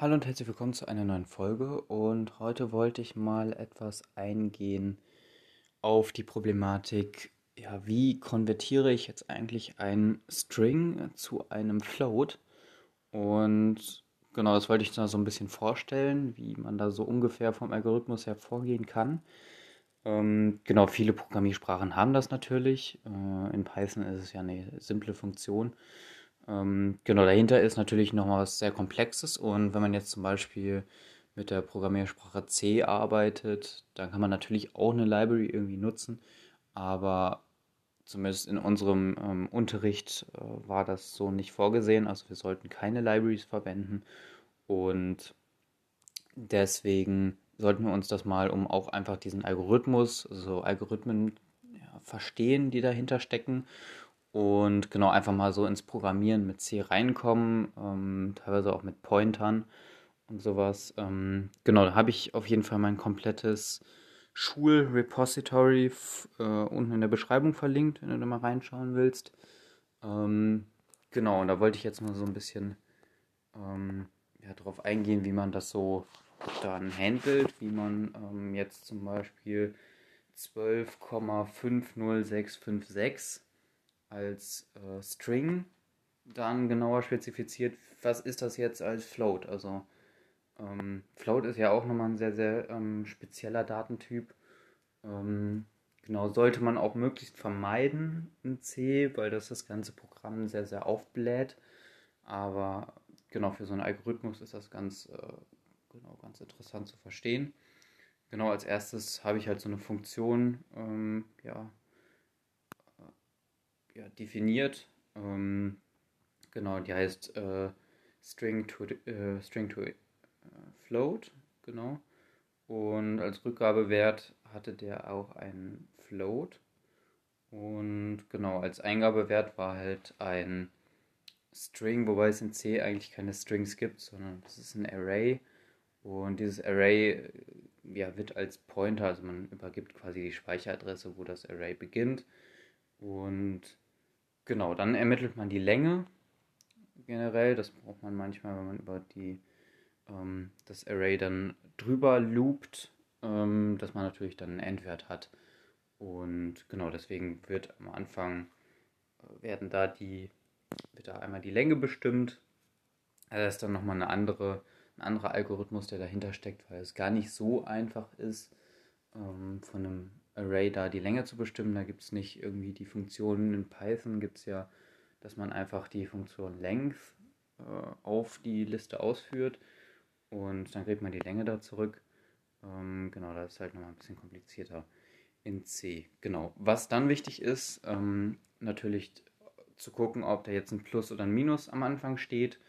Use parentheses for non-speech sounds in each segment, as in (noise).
Hallo und herzlich willkommen zu einer neuen Folge und heute wollte ich mal etwas eingehen auf die Problematik, ja, wie konvertiere ich jetzt eigentlich ein String zu einem Float und genau, das wollte ich da so ein bisschen vorstellen, wie man da so ungefähr vom Algorithmus her vorgehen kann. Ähm, genau, viele Programmiersprachen haben das natürlich. Äh, in Python ist es ja eine simple Funktion. Ähm, genau, dahinter ist natürlich noch was sehr Komplexes und wenn man jetzt zum Beispiel mit der Programmiersprache C arbeitet, dann kann man natürlich auch eine Library irgendwie nutzen, aber zumindest in unserem ähm, Unterricht äh, war das so nicht vorgesehen, also wir sollten keine Libraries verwenden und deswegen sollten wir uns das mal, um auch einfach diesen Algorithmus, also Algorithmen ja, verstehen, die dahinter stecken und genau einfach mal so ins Programmieren mit C reinkommen, ähm, teilweise auch mit Pointern und sowas. Ähm, genau, da habe ich auf jeden Fall mein komplettes Schulrepository äh, unten in der Beschreibung verlinkt, wenn du da mal reinschauen willst. Ähm, genau, und da wollte ich jetzt mal so ein bisschen ähm, ja, darauf eingehen, wie man das so dann handelt, wie man ähm, jetzt zum Beispiel 12,50656 als äh, String dann genauer spezifiziert, was ist das jetzt als Float. Also ähm, Float ist ja auch nochmal ein sehr, sehr ähm, spezieller Datentyp. Ähm, genau, sollte man auch möglichst vermeiden in C, weil das das ganze Programm sehr, sehr aufbläht. Aber genau, für so einen Algorithmus ist das ganz, äh, genau, ganz interessant zu verstehen. Genau, als erstes habe ich halt so eine Funktion, ähm, ja, ja, definiert. Ähm, genau, die heißt äh, String to, äh, String to äh, Float, genau. Und als Rückgabewert hatte der auch einen Float. Und genau, als Eingabewert war halt ein String, wobei es in C eigentlich keine Strings gibt, sondern das ist ein Array. Und dieses Array äh, ja, wird als Pointer, also man übergibt quasi die Speicheradresse, wo das Array beginnt. Und genau, dann ermittelt man die Länge generell. Das braucht man manchmal, wenn man über die, ähm, das Array dann drüber loopt, ähm, dass man natürlich dann einen Endwert hat. Und genau deswegen wird am Anfang äh, werden da die, wird da einmal die Länge bestimmt. Also das ist dann nochmal eine andere, ein anderer Algorithmus, der dahinter steckt, weil es gar nicht so einfach ist, ähm, von einem Array da die Länge zu bestimmen. Da gibt es nicht irgendwie die Funktionen in Python, gibt es ja, dass man einfach die Funktion Length äh, auf die Liste ausführt und dann kriegt man die Länge da zurück. Ähm, genau, das ist halt nochmal ein bisschen komplizierter in C. Genau. Was dann wichtig ist, ähm, natürlich zu gucken, ob da jetzt ein Plus oder ein Minus am Anfang steht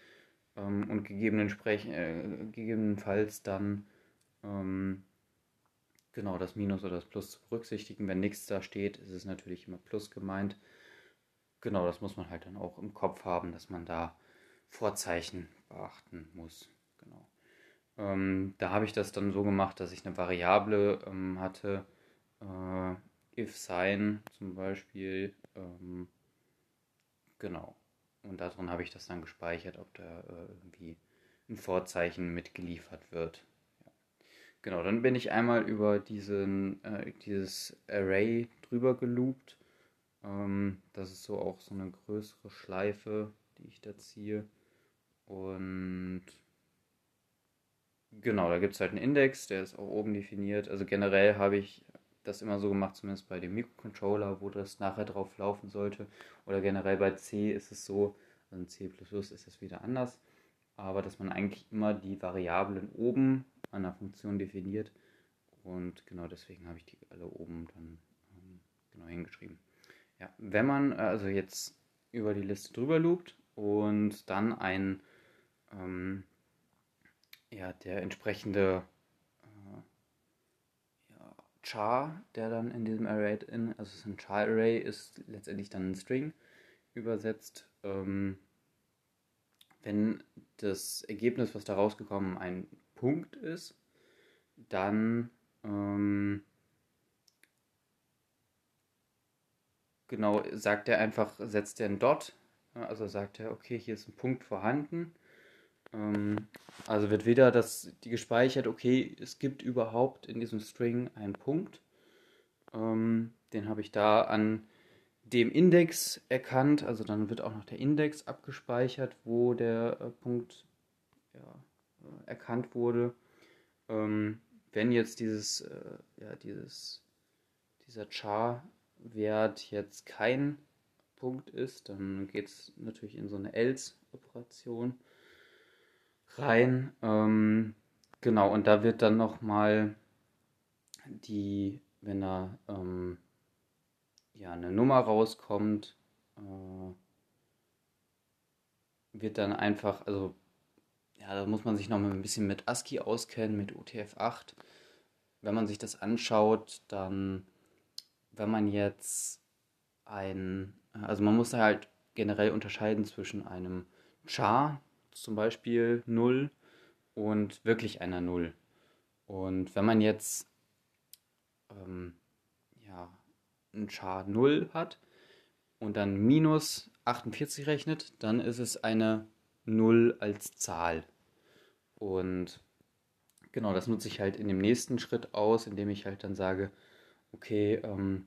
ähm, und äh, gegebenenfalls dann ähm, genau das Minus oder das Plus zu berücksichtigen. Wenn nichts da steht, ist es natürlich immer Plus gemeint. Genau, das muss man halt dann auch im Kopf haben, dass man da Vorzeichen beachten muss. Genau. Ähm, da habe ich das dann so gemacht, dass ich eine Variable ähm, hatte, äh, if sign zum Beispiel. Ähm, genau. Und darin habe ich das dann gespeichert, ob da äh, irgendwie ein Vorzeichen mitgeliefert wird. Genau, dann bin ich einmal über diesen, äh, dieses Array drüber geloopt. Ähm, das ist so auch so eine größere Schleife, die ich da ziehe. Und genau, da gibt es halt einen Index, der ist auch oben definiert. Also generell habe ich das immer so gemacht, zumindest bei dem Mikrocontroller, wo das nachher drauf laufen sollte. Oder generell bei C ist es so, also in C ist es wieder anders. Aber dass man eigentlich immer die Variablen oben einer Funktion definiert. Und genau deswegen habe ich die alle oben dann ähm, genau hingeschrieben. Ja, wenn man also jetzt über die Liste drüber loopt und dann ein ähm, ja, der entsprechende äh, ja, char, der dann in diesem Array in, also ein char Array, ist letztendlich dann ein String übersetzt. Ähm, wenn das Ergebnis, was da rausgekommen, ein Punkt ist, dann ähm, genau sagt er einfach, setzt er ein Dot, also sagt er, okay, hier ist ein Punkt vorhanden Ähm, also wird wieder das, die gespeichert, okay, es gibt überhaupt in diesem String einen Punkt. Ähm, den habe ich da an dem Index erkannt. Also dann wird auch noch der Index abgespeichert, wo der äh, Punkt ja, erkannt wurde. Ähm, wenn jetzt dieses, äh, ja, dieses, dieser Char-Wert jetzt kein Punkt ist, dann geht es natürlich in so eine Else-Operation rein. Ähm, genau, und da wird dann nochmal die, wenn da ähm, ja, eine Nummer rauskommt, äh, wird dann einfach, also ja, da muss man sich nochmal ein bisschen mit ASCII auskennen, mit UTF-8. Wenn man sich das anschaut, dann, wenn man jetzt ein, also man muss da halt generell unterscheiden zwischen einem Char, zum Beispiel 0 und wirklich einer 0. Und wenn man jetzt ähm, ja, ein Char 0 hat und dann minus 48 rechnet, dann ist es eine 0 als Zahl. Und genau, das nutze ich halt in dem nächsten Schritt aus, indem ich halt dann sage, okay, ähm,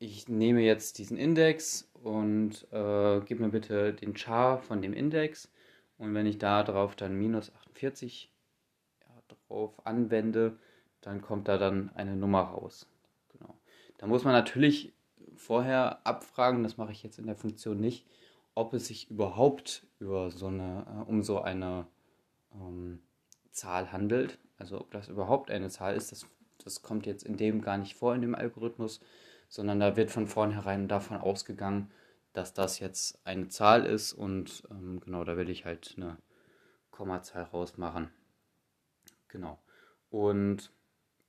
ich nehme jetzt diesen Index und äh, gib mir bitte den Char von dem Index und wenn ich da drauf dann minus 48 ja, drauf anwende, dann kommt da dann eine Nummer raus. Genau. Da muss man natürlich vorher abfragen, das mache ich jetzt in der Funktion nicht, ob es sich überhaupt über so eine, äh, um so eine ähm, Zahl handelt. Also ob das überhaupt eine Zahl ist, das, das kommt jetzt in dem gar nicht vor in dem Algorithmus, sondern da wird von vornherein davon ausgegangen, dass das jetzt eine Zahl ist und ähm, genau, da will ich halt eine Kommazahl rausmachen. Genau. Und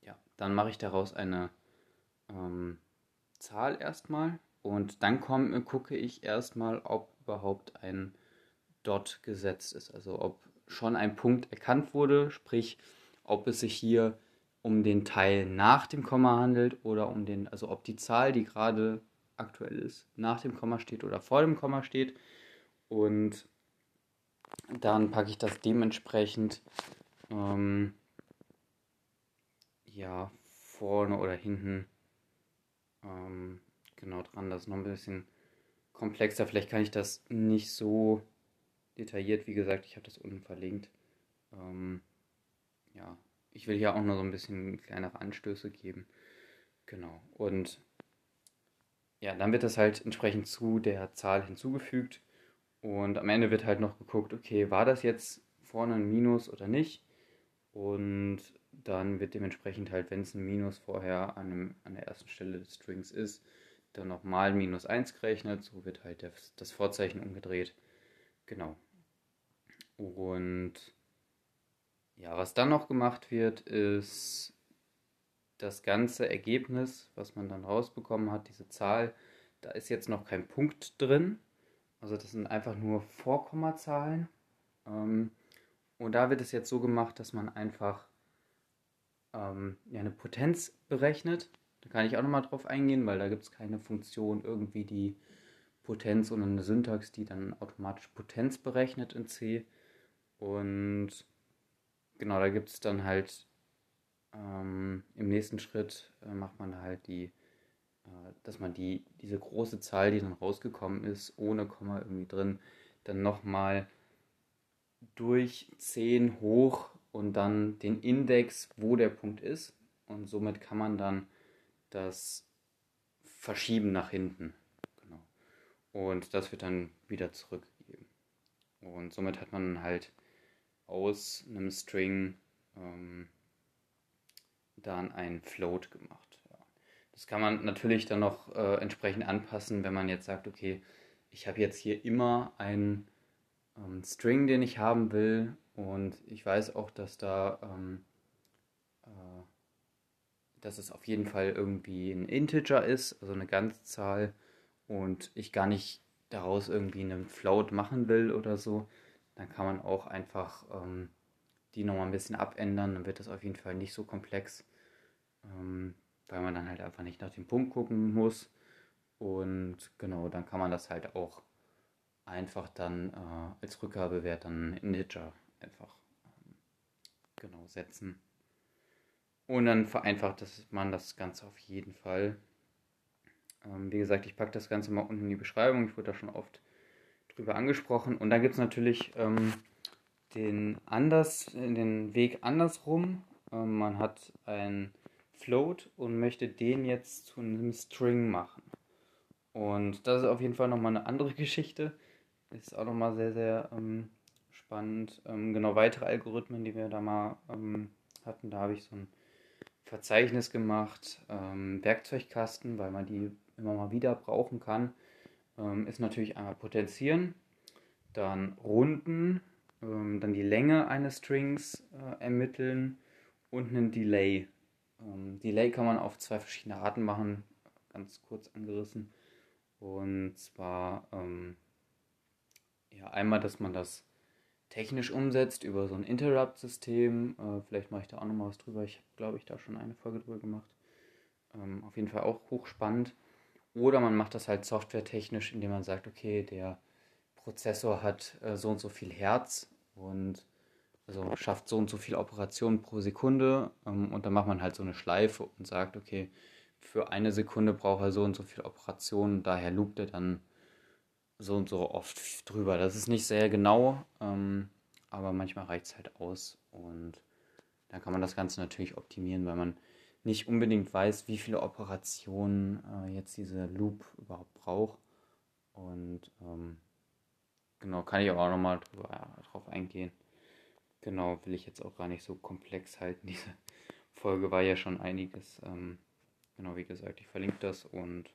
ja, dann mache ich daraus eine ähm, Zahl erstmal und dann komm, gucke ich erstmal, ob überhaupt ein Dot gesetzt ist, also ob schon ein Punkt erkannt wurde, sprich, ob es sich hier um den Teil nach dem Komma handelt oder um den, also ob die Zahl, die gerade aktuell ist, nach dem Komma steht oder vor dem Komma steht. Und dann packe ich das dementsprechend ähm, ja vorne oder hinten ähm, genau dran. Das ist noch ein bisschen komplexer. Vielleicht kann ich das nicht so detailliert. Wie gesagt, ich habe das unten verlinkt. Ähm, ja, ich will hier auch noch so ein bisschen kleinere Anstöße geben. Genau. Und ja, dann wird das halt entsprechend zu der Zahl hinzugefügt. Und am Ende wird halt noch geguckt, okay, war das jetzt vorne ein Minus oder nicht? Und dann wird dementsprechend halt, wenn es ein Minus vorher an, einem, an der ersten Stelle des Strings ist, dann nochmal minus 1 gerechnet. So wird halt das Vorzeichen umgedreht. Genau. Und ja, was dann noch gemacht wird, ist das ganze Ergebnis, was man dann rausbekommen hat, diese Zahl, da ist jetzt noch kein Punkt drin. Also das sind einfach nur Vorkommazahlen. Ähm, und da wird es jetzt so gemacht, dass man einfach ähm, eine Potenz berechnet. Da kann ich auch nochmal drauf eingehen, weil da gibt es keine Funktion irgendwie die Potenz und eine Syntax, die dann automatisch Potenz berechnet in C. Und genau, da gibt es dann halt ähm, Im nächsten Schritt äh, macht man halt die, äh, dass man die, diese große Zahl, die dann rausgekommen ist, ohne Komma irgendwie drin, dann nochmal durch 10 hoch und dann den Index, wo der Punkt ist. Und somit kann man dann das verschieben nach hinten. Genau. Und das wird dann wieder zurückgegeben. Und somit hat man halt aus einem String ähm, dann ein Float gemacht. Ja. Das kann man natürlich dann noch äh, entsprechend anpassen, wenn man jetzt sagt, okay, ich habe jetzt hier immer einen ähm, String, den ich haben will und ich weiß auch, dass da ähm, äh, dass es auf jeden Fall irgendwie ein Integer ist, also eine Ganzzahl und ich gar nicht daraus irgendwie einen Float machen will oder so, dann kann man auch einfach ähm, die nochmal ein bisschen abändern, dann wird das auf jeden Fall nicht so komplex, ähm, weil man dann halt einfach nicht nach dem Punkt gucken muss. Und genau, dann kann man das halt auch einfach dann äh, als Rückgabewert dann Integer einfach ähm, genau setzen. Und dann vereinfacht man das Ganze auf jeden Fall. Ähm, wie gesagt, ich packe das Ganze mal unten in die Beschreibung. Ich wurde da schon oft drüber angesprochen. Und dann gibt es natürlich ähm, den, anders, den Weg andersrum. Ähm, man hat ein Float und möchte den jetzt zu einem String machen. Und das ist auf jeden Fall nochmal eine andere (laughs) Geschichte. Ist auch nochmal sehr, sehr ähm, spannend. Ähm, genau, weitere Algorithmen, die wir da mal ähm, hatten, da habe ich so ein Verzeichnis gemacht. Ähm, Werkzeugkasten, weil man die immer mal wieder brauchen kann, ähm, ist natürlich einmal potenzieren, dann runden, ähm, dann die Länge eines Strings äh, ermitteln und einen Delay. Ähm, Delay kann man auf zwei verschiedene Arten machen, ganz kurz angerissen. Und zwar ähm, ja, einmal, dass man das technisch umsetzt über so ein Interrupt-System. Äh, vielleicht mache ich da auch nochmal was drüber. Ich habe, glaube ich, da schon eine Folge drüber gemacht. Ähm, auf jeden Fall auch hochspannend. Oder man macht das halt softwaretechnisch, indem man sagt, okay, der Prozessor hat äh, so und so viel Herz und also schafft so und so viel Operationen pro Sekunde ähm, und dann macht man halt so eine Schleife und sagt, okay, für eine Sekunde braucht er so und so viel Operationen, daher loopt er dann so und so oft drüber. Das ist nicht sehr genau, ähm, aber manchmal reicht es halt aus und dann kann man das Ganze natürlich optimieren, weil man nicht unbedingt weiß, wie viele Operationen äh, jetzt dieser Loop überhaupt braucht. Und ähm, genau, kann ich aber auch nochmal drauf eingehen. Genau, will ich jetzt auch gar nicht so komplex halten. (laughs) Diese Folge war ja schon einiges. Ähm, genau, wie gesagt, ich verlinke das und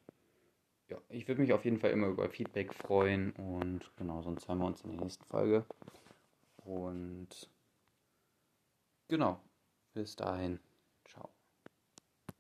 ja, ich würde mich auf jeden Fall immer über Feedback freuen und genau, sonst hören wir uns in der nächsten Folge. Und genau, bis dahin.